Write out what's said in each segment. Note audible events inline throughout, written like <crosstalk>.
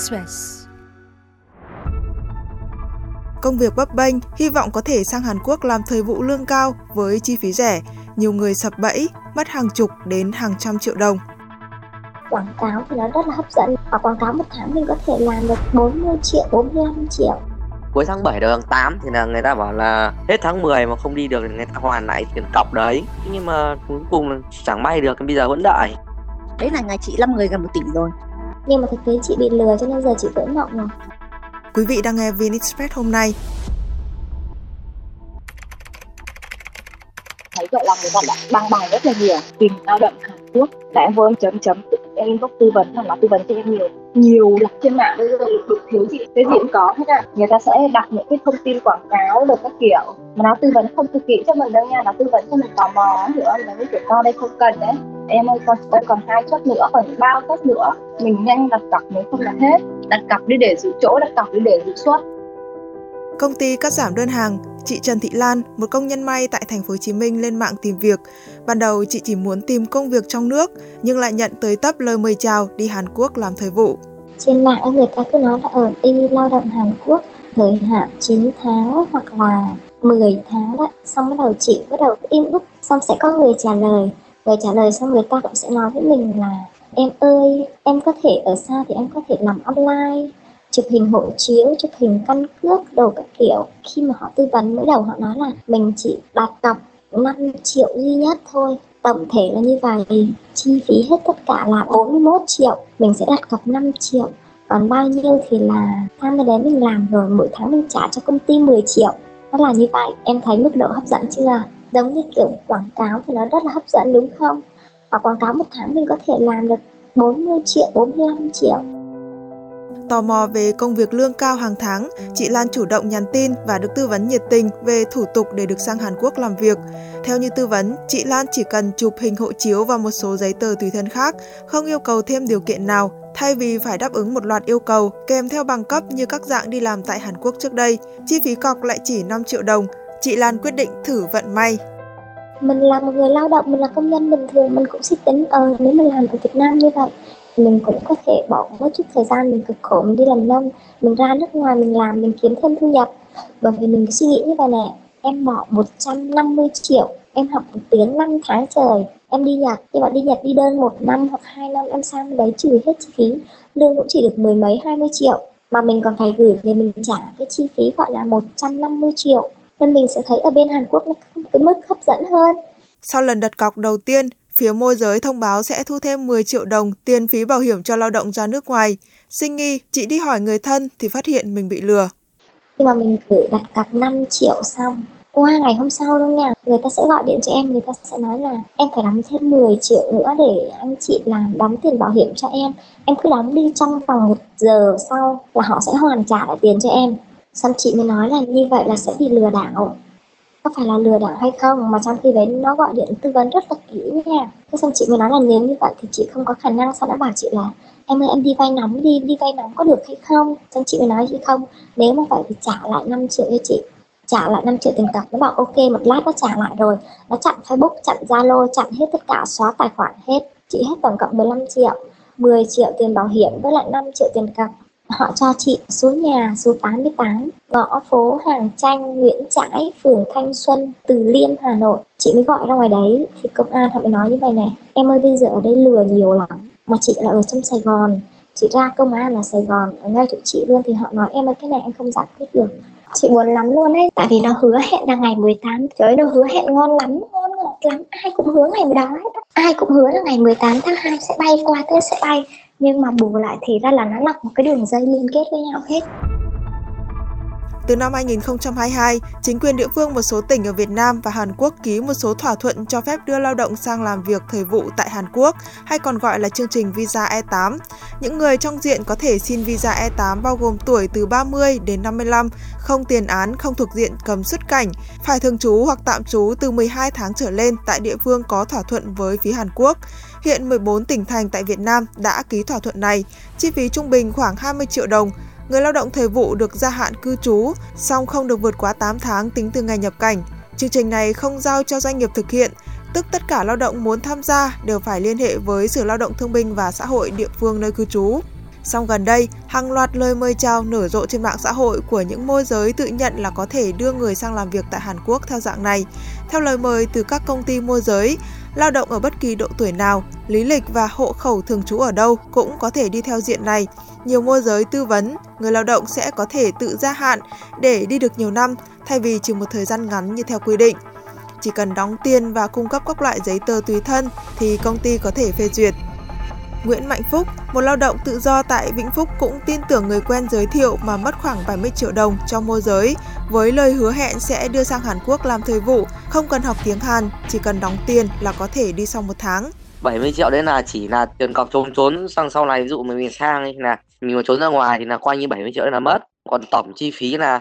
Express. Công việc bấp bênh, hy vọng có thể sang Hàn Quốc làm thời vụ lương cao với chi phí rẻ, nhiều người sập bẫy, mất hàng chục đến hàng trăm triệu đồng. Quảng cáo thì nó rất là hấp dẫn. Và quảng cáo một tháng mình có thể làm được 40 triệu, 45 triệu. Cuối tháng 7 đầu tháng 8 thì là người ta bảo là hết tháng 10 mà không đi được thì người ta hoàn lại tiền cọc đấy. Nhưng mà cuối cùng chẳng may được, bây giờ vẫn đợi. Đấy là ngày chị 5 người gần một tỷ rồi. Nhưng mà thực tế chị bị lừa cho nên giờ chị vỡ mộng rồi. Quý vị đang nghe VN Express hôm nay. thấy gọi là người ta đã đăng bài rất là nhiều tìm lao động Hàn Quốc vô em chấm chấm em inbox tư vấn hoặc là tư vấn cho em nhiều nhiều lắm trên mạng. Bây giờ được thiếu gì? Cái gì cũng có hết à người ta sẽ đặt những cái thông tin quảng cáo được các kiểu. Mà nó tư vấn không thực kỹ cho mình đâu nha nó tư vấn cho mình tò mò hiểu không là cái kiểu to đây, không cần đấy. Em ơi còn em còn hai chốt nữa, còn bao chốt nữa. Mình nhanh đặt cọc nếu không là hết. Đặt cọc đi để giữ chỗ, đặt cọc đi để giữ suất. Công ty cắt giảm đơn hàng, chị Trần Thị Lan, một công nhân may tại thành phố Hồ Chí Minh lên mạng tìm việc. Ban đầu chị chỉ muốn tìm công việc trong nước nhưng lại nhận tới tấp lời mời chào đi Hàn Quốc làm thời vụ. Trên mạng người ta cứ nói là ở đi lao động Hàn Quốc thời hạn 9 tháng hoặc là 10 tháng đó. Xong bắt đầu chị bắt đầu inbox xong sẽ có người trả lời. Người trả lời xong người ta cũng sẽ nói với mình là em ơi em có thể ở xa thì em có thể làm online chụp hình hộ chiếu, chụp hình căn cước, đồ các kiểu. Khi mà họ tư vấn mới đầu họ nói là mình chỉ đặt cọc 5 triệu duy nhất thôi. Tổng thể là như vậy chi phí hết tất cả là 41 triệu. Mình sẽ đặt cọc 5 triệu. Còn bao nhiêu thì là tham gia đến mình làm rồi, mỗi tháng mình trả cho công ty 10 triệu. Nó là như vậy. Em thấy mức độ hấp dẫn chưa? Giống như kiểu quảng cáo thì nó rất là hấp dẫn, đúng không? Và quảng cáo một tháng mình có thể làm được 40 triệu 45 triệu. Tò mò về công việc lương cao hàng tháng, chị Lan chủ động nhắn tin và được tư vấn nhiệt tình về thủ tục để được sang Hàn Quốc làm việc. Theo như tư vấn, chị Lan chỉ cần chụp hình hộ chiếu và một số giấy tờ tùy thân khác, không yêu cầu thêm điều kiện nào, thay vì phải đáp ứng một loạt yêu cầu kèm theo bằng cấp như các dạng đi làm tại Hàn Quốc trước đây. Chi phí cọc lại chỉ 5 triệu đồng. Chị Lan quyết định thử vận may. Mình là một người lao động, mình là công nhân bình thường, mình cũng sẽ tính ờ nếu mình làm ở Việt Nam như vậy mình cũng có thể bỏ một chút thời gian mình cực khổ mình đi làm nông mình ra nước ngoài mình làm mình kiếm thêm thu nhập. Bởi vì mình suy nghĩ như vậy nè em bỏ 150 triệu em học một tiếng 5 tháng trời em đi Nhật nhưng mà đi Nhật đi đơn một năm hoặc hai năm em sang đấy trừ hết chi phí lương cũng chỉ được mười mấy 20 triệu. Mà mình còn phải gửi về mình trả cái chi phí gọi là 150 triệu. Nên mình sẽ thấy ở bên Hàn Quốc nó có cái mức hấp dẫn hơn. Sau lần đặt cọc đầu tiên, phía môi giới thông báo sẽ thu thêm 10 triệu đồng tiền phí bảo hiểm cho lao động ra nước ngoài. Sinh nghi, chị đi hỏi người thân thì phát hiện mình bị lừa. Khi mà mình gửi đặt cọc 5 triệu xong, qua ngày hôm sau luôn nha, người ta sẽ gọi điện cho em, người ta sẽ nói là em phải đóng thêm 10 triệu nữa để anh chị làm đóng tiền bảo hiểm cho em. Em cứ đóng đi trong vòng một giờ sau là họ sẽ hoàn trả lại tiền cho em. Xong chị mới nói là như vậy là sẽ bị lừa đảo có phải là lừa đảo hay không? Mà trong khi đấy nó gọi điện tư vấn rất là kỹ nha. Thế xong chị mới nói là nếu như vậy thì chị không có khả năng sao đã bảo chị là, em ơi, em đi vay nóng đi đi vay nóng có được hay không? Xong chị mới nói chị không, nếu mà vậy thì trả lại 5 triệu cho chị, trả lại 5 triệu tiền cọc. Nó bảo, ok, một lát nó trả lại rồi. Nó chặn facebook, chặn zalo, chặn hết tất cả, xóa tài khoản hết. Chị hết tổng cộng 15 triệu 10 triệu tiền bảo hiểm với lại 5 triệu tiền cọc. Họ cho chị số nhà số 88, ngõ phố Hàng chanh Nguyễn Trãi, phường Thanh Xuân, Từ Liêm, Hà Nội. Chị mới gọi ra ngoài đấy thì công an họ mới nói như vậy này, em ơi bây giờ ở đây lừa nhiều lắm, mà chị là ở trong Sài Gòn, chị ra công an là Sài Gòn, ở ngay chỗ chị luôn thì họ nói em ơi cái này em không giải quyết được. Chị buồn lắm luôn ấy, tại vì nó hứa hẹn là ngày 18, trời ơi nó hứa hẹn ngon lắm, ngon ngọt lắm, ai cũng hứa ngày đó hết. Ai cũng hứa là ngày 18 tháng 2 sẽ bay qua, Tết sẽ bay nhưng mà bù lại thì ra là nó là một cái đường dây liên kết với nhau hết từ năm 2022, chính quyền địa phương một số tỉnh ở Việt Nam và Hàn Quốc ký một số thỏa thuận cho phép đưa lao động sang làm việc thời vụ tại Hàn Quốc, hay còn gọi là chương trình visa E8. Những người trong diện có thể xin visa E8 bao gồm tuổi từ 30 đến 55, không tiền án, không thuộc diện cấm xuất cảnh, phải thường trú hoặc tạm trú từ 12 tháng trở lên tại địa phương có thỏa thuận với phía Hàn Quốc. Hiện 14 tỉnh thành tại Việt Nam đã ký thỏa thuận này, chi phí trung bình khoảng 20 triệu đồng, người lao động thời vụ được gia hạn cư trú, song không được vượt quá 8 tháng tính từ ngày nhập cảnh. Chương trình này không giao cho doanh nghiệp thực hiện, tức tất cả lao động muốn tham gia đều phải liên hệ với Sở Lao động Thương binh và Xã hội địa phương nơi cư trú. Song gần đây, hàng loạt lời mời chào nở rộ trên mạng xã hội của những môi giới tự nhận là có thể đưa người sang làm việc tại Hàn Quốc theo dạng này. Theo lời mời từ các công ty môi giới, lao động ở bất kỳ độ tuổi nào, lý lịch và hộ khẩu thường trú ở đâu cũng có thể đi theo diện này. Nhiều môi giới tư vấn, người lao động sẽ có thể tự gia hạn để đi được nhiều năm thay vì chỉ một thời gian ngắn như theo quy định. Chỉ cần đóng tiền và cung cấp các loại giấy tờ tùy thân thì công ty có thể phê duyệt. Nguyễn Mạnh Phúc, một lao động tự do tại Vĩnh Phúc cũng tin tưởng người quen giới thiệu mà mất khoảng 70 triệu đồng cho môi giới với lời hứa hẹn sẽ đưa sang Hàn Quốc làm thời vụ, không cần học tiếng Hàn, chỉ cần đóng tiền là có thể đi sau một tháng. 70 triệu đấy là chỉ là tiền cọc trốn trốn sang sau này ví dụ mình sang ấy là mình mà trốn ra ngoài thì là coi như 70 triệu đấy là mất còn tổng chi phí là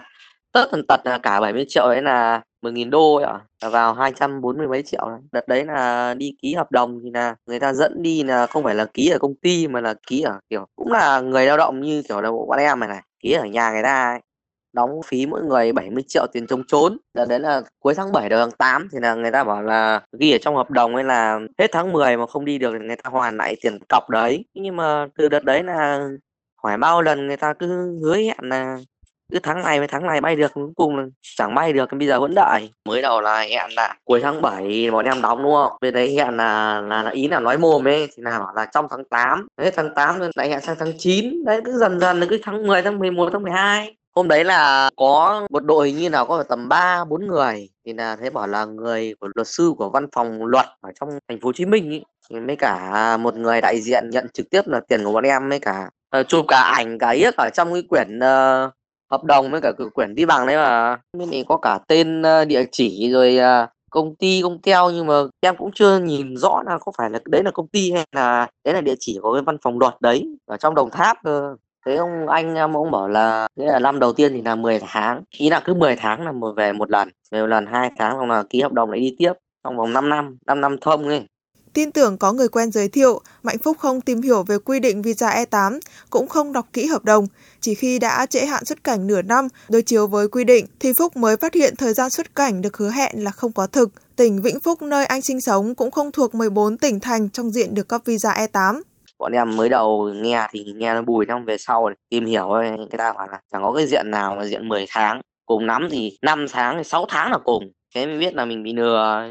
tất tần tật là cả 70 triệu đấy là 10.000 đô ấy ạ, là vào 240 mấy triệu này. đợt đấy là đi ký hợp đồng thì là người ta dẫn đi là không phải là ký ở công ty mà là ký ở, kiểu, cũng là người lao động như kiểu là bộ bọn em này này, ký ở nhà người ta ấy. Đóng phí mỗi người 70 triệu tiền chống trốn. Đợt đấy là cuối tháng 7 đầu tháng 8 thì là người ta bảo là ghi ở trong hợp đồng ấy là hết tháng 10 mà không đi được thì người ta hoàn lại tiền cọc đấy. Nhưng mà từ đợt đấy là, hỏi bao lần người ta cứ hứa hẹn là cứ tháng này với tháng này bay được cuối cùng là chẳng bay được bây giờ vẫn đợi. Mới đầu là hẹn là cuối tháng 7 bọn em đóng đúng không? Bên đấy hẹn là là, là ý là nói mồm ấy thì là bảo là trong tháng 8 hết tháng 8 lại hẹn sang tháng 9 đấy cứ dần dần là cứ tháng 10 tháng 11 tháng 12 hôm đấy là có một đội như nào có tầm 3 4 người. Thì là thấy bảo là người của luật sư của văn phòng luật ở trong thành phố Hồ Chí Minh ý thì mấy cả một người đại diện nhận trực tiếp là tiền của bọn em mấy cả uh, chụp cả ảnh cả yếc ở trong cái quyển uh, hợp đồng với cả quyển đi bằng đấy mà. Bên này có cả tên ờ, địa chỉ rồi ờ, công ty, công teo nhưng mà em cũng chưa nhìn rõ là có phải là đấy là công ty hay là đấy là địa chỉ của cái văn phòng luật đấy, ở trong đồng tháp cơ. Thế ông, anh ờ, ông bảo là nghĩa là năm đầu tiên thì là 10 tháng, ý là cứ 10 tháng là một về một lần, về một lần hai tháng xong là ký hợp đồng lại đi tiếp, trong vòng 5 năm 5 năm thông ấy. Tin tưởng có người quen giới thiệu, Mạnh Phúc không tìm hiểu về quy định visa E8, cũng không đọc kỹ hợp đồng. Chỉ khi đã trễ hạn xuất cảnh nửa năm đối chiếu với quy định, thì Phúc mới phát hiện thời gian xuất cảnh được hứa hẹn là không có thực. Tỉnh Vĩnh Phúc nơi anh sinh sống cũng không thuộc 14 tỉnh thành trong diện được cấp visa E8 bọn em mới đầu nghe thì nghe nó bùi xong về sau tìm hiểu người ta bảo là chẳng có cái diện nào là diện 10 tháng cùng lắm thì 5 tháng 6 tháng là cùng thế mới biết là mình bị lừa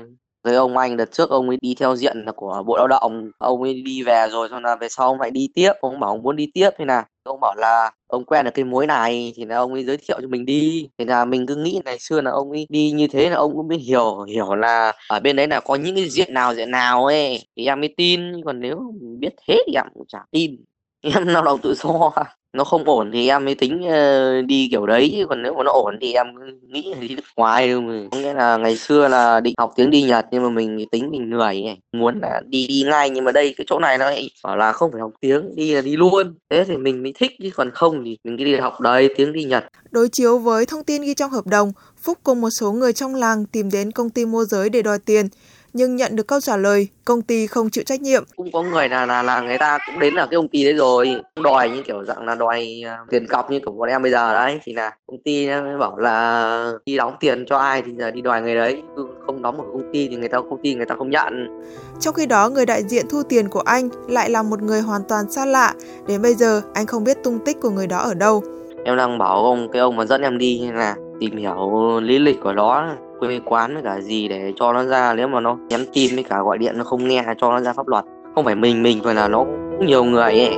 với ông anh đợt trước ông ấy đi theo diện là của bộ lao động. Ông ấy đi về rồi, xong là về sau ông lại đi tiếp. Ông bảo ông muốn đi tiếp thế nào? Ông bảo là ông quen được cái mối này thì là ông ấy giới thiệu cho mình đi. Thì là mình cứ nghĩ ngày xưa là ông ấy đi như thế là ông cũng biết hiểu hiểu là ở bên đấy là có những cái diện nào diện nào ấy. Thì em mới tin còn nếu mình biết hết thì em cũng chả tin. <laughs> Em lao động tự do nó không ổn thì em mới tính uh, đi kiểu đấy chứ còn nếu mà nó ổn thì em nghĩ là đi nước ngoài thôi mà. Có nghĩa là ngày xưa là định học tiếng đi nhật nhưng mà mình tính mình lười này muốn là đi đi ngay nhưng mà đây cái chỗ này nó lại bảo là không phải học tiếng đi là đi luôn. Thế thì mình mới thích chứ còn không thì mình cứ đi học đấy tiếng đi nhật. Đối chiếu với thông tin ghi trong hợp đồng phúc cùng một số người trong làng tìm đến công ty môi giới để đòi tiền nhưng nhận được câu trả lời công ty không chịu trách nhiệm. Cũng có người là là là người ta cũng đến là cái công ty đấy rồi, đòi như kiểu dạng là đòi uh, tiền cọc như của bọn em bây giờ đấy thì là công ty mới bảo là đi đóng tiền cho ai thì giờ đi đòi người đấy, không đóng ở công ty thì người ta công ty người ta không nhận. Trong khi đó người đại diện thu tiền của anh lại là một người hoàn toàn xa lạ, đến bây giờ anh không biết tung tích của người đó ở đâu. Em đang bảo ông cái ông mà dẫn em đi là tìm hiểu lý lịch của nó quê quán với cả gì để cho nó ra nếu mà nó nhắn tin với cả gọi điện nó không nghe cho nó ra pháp luật không phải mình mình phải là nó cũng nhiều người ấy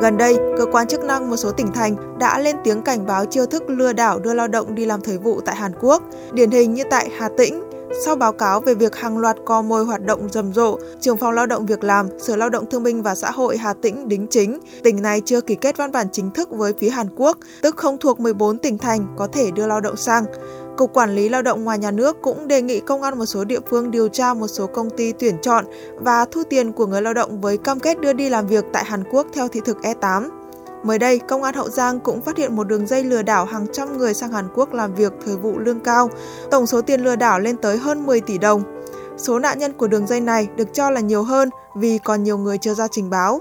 Gần đây, cơ quan chức năng một số tỉnh thành đã lên tiếng cảnh báo chiêu thức lừa đảo đưa lao động đi làm thời vụ tại Hàn Quốc, điển hình như tại Hà Tĩnh. Sau báo cáo về việc hàng loạt co môi hoạt động rầm rộ, trưởng phòng lao động việc làm, Sở Lao động Thương binh và Xã hội Hà Tĩnh đính chính, tỉnh này chưa ký kết văn bản chính thức với phía Hàn Quốc, tức không thuộc 14 tỉnh thành có thể đưa lao động sang. Cục Quản lý Lao động ngoài nhà nước cũng đề nghị công an một số địa phương điều tra một số công ty tuyển chọn và thu tiền của người lao động với cam kết đưa đi làm việc tại Hàn Quốc theo thị thực E8. Mới đây, Công an Hậu Giang cũng phát hiện một đường dây lừa đảo hàng trăm người sang Hàn Quốc làm việc thời vụ lương cao. Tổng số tiền lừa đảo lên tới hơn 10 tỷ đồng. Số nạn nhân của đường dây này được cho là nhiều hơn vì còn nhiều người chưa ra trình báo.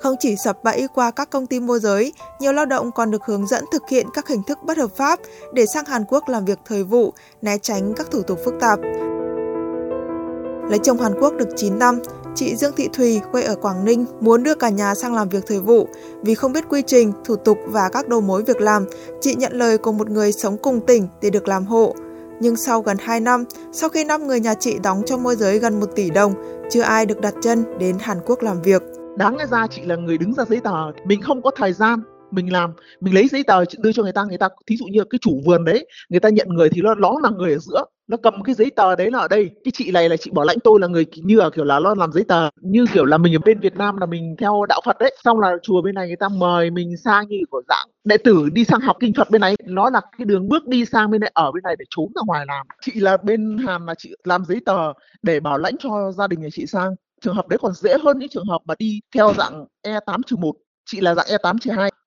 Không chỉ sập bẫy qua các công ty môi giới, nhiều lao động còn được hướng dẫn thực hiện các hình thức bất hợp pháp để sang Hàn Quốc làm việc thời vụ, né tránh các thủ tục phức tạp. Lấy chồng Hàn Quốc được 9 năm, Chị Dương Thị Thùy quê ở Quảng Ninh muốn đưa cả nhà sang làm việc thời vụ vì không biết quy trình, thủ tục và các đầu mối việc làm. Chị nhận lời của một người sống cùng tỉnh để được làm hộ. Nhưng sau gần 2 năm, sau khi năm người nhà chị đóng cho môi giới gần 1 tỷ đồng, chưa ai được đặt chân đến Hàn Quốc làm việc. Đáng lẽ ra chị là người đứng ra giấy tờ, mình không có thời gian mình làm, mình lấy giấy tờ đưa cho người ta người ta thí dụ như cái chủ vườn đấy, người ta nhận người thì nó nó là người ở giữa, nó cầm cái giấy tờ đấy là ở đây. Cái chị này là chị bảo lãnh tôi là người như là, kiểu là nó làm giấy tờ, như kiểu là mình ở bên Việt Nam là mình theo đạo Phật đấy. Xong là chùa bên này người ta mời mình sang như của dạng đệ tử đi sang học kinh Phật bên này. Nó là cái đường bước đi sang bên này, ở bên này để trốn ra ngoài làm. Chị là bên Hàn là chị làm giấy tờ để bảo lãnh cho gia đình nhà chị sang. Trường hợp đấy còn dễ hơn những trường hợp mà đi theo dạng E8 trừ 1 chị là dạng E8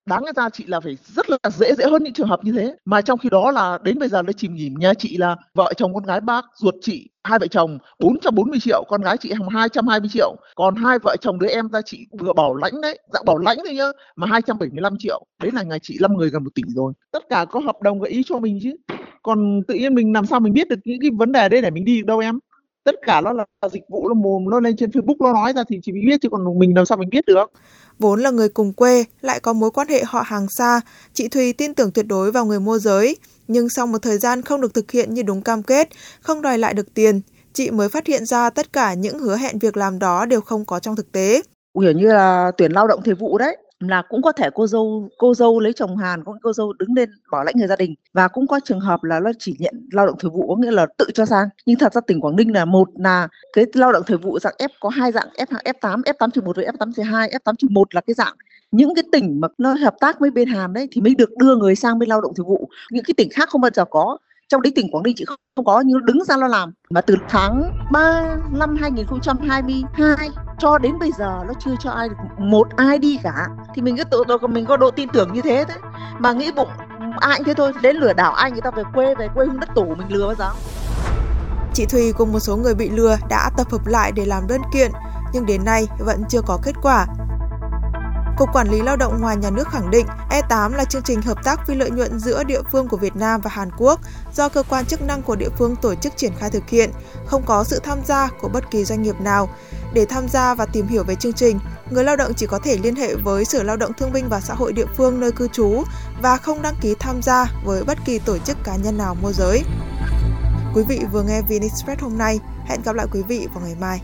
đáng ra chị là phải rất là dễ dễ hơn những trường hợp như thế. Mà trong khi đó là đến bây giờ nó chìm nhìm nhà chị là vợ chồng con gái, bác ruột chị, hai vợ chồng 440 triệu, con gái chị hàng 220 triệu. Còn hai vợ chồng đứa em ra chị vừa bảo lãnh đấy dạng bảo lãnh thôi nhá, mà 275 triệu. Đấy là ngày chị 5 người gần một tỷ rồi. Tất cả có hợp đồng gợi ý cho mình chứ. Còn tự nhiên mình làm sao mình biết được những cái vấn đề đấy để mình đi được đâu em? Tất cả nó là dịch vụ nó mồm nó lên trên Facebook nó nói ra thì chỉ biết chứ còn mình làm sao mình biết được Vốn là người cùng quê, lại có mối quan hệ họ hàng xa, chị Thùy tin tưởng tuyệt đối vào người môi giới. Nhưng sau một thời gian không được thực hiện như đúng cam kết, không đòi lại được tiền, chị mới phát hiện ra tất cả những hứa hẹn việc làm đó đều không có trong thực tế. Kiểu như là tuyển lao động thời vụ đấy, là cũng có thể cô dâu cô dâu lấy chồng Hàn có cô dâu đứng lên bỏ lãnh người gia đình. Và cũng có trường hợp là nó chỉ nhận lao động thời vụ có nghĩa là tự cho sang. Nhưng thật ra tỉnh Quảng Ninh là một là cái lao động thời vụ dạng F có hai dạng F F8 F8 trừ một với F8 trừ hai F8 trừ một là cái dạng. Những cái tỉnh mà nó hợp tác với bên Hàn đấy thì mới được đưa người sang bên lao động thời vụ. Những cái tỉnh khác không bao giờ có. Trong đấy tỉnh Quảng Ninh chỉ không, có nhưng đứng ra nó làm. Mà từ tháng 3 năm 2022 cho đến bây giờ nó chưa cho ai một ai đi cả. Thì mình cứ tự mình có độ tin tưởng như thế đấy. Mà nghĩ bụng ai thế thôi. Đến lừa đảo ai người ta về quê về quê hương đất tổ mình lừa bao giờ. Chị Thùy cùng một số người bị lừa đã tập hợp lại để làm đơn kiện, nhưng đến nay vẫn chưa có kết quả. Cục Quản lý Lao động ngoài nhà nước khẳng định E8 là chương trình hợp tác phi lợi nhuận giữa địa phương của Việt Nam và Hàn Quốc do cơ quan chức năng của địa phương tổ chức triển khai thực hiện, không có sự tham gia của bất kỳ doanh nghiệp nào. Để tham gia và tìm hiểu về chương trình, người lao động chỉ có thể liên hệ với Sở Lao động Thương binh và Xã hội địa phương nơi cư trú và không đăng ký tham gia với bất kỳ tổ chức cá nhân nào môi giới. Quý vị vừa nghe VN Express hôm nay. Hẹn gặp lại quý vị vào ngày mai.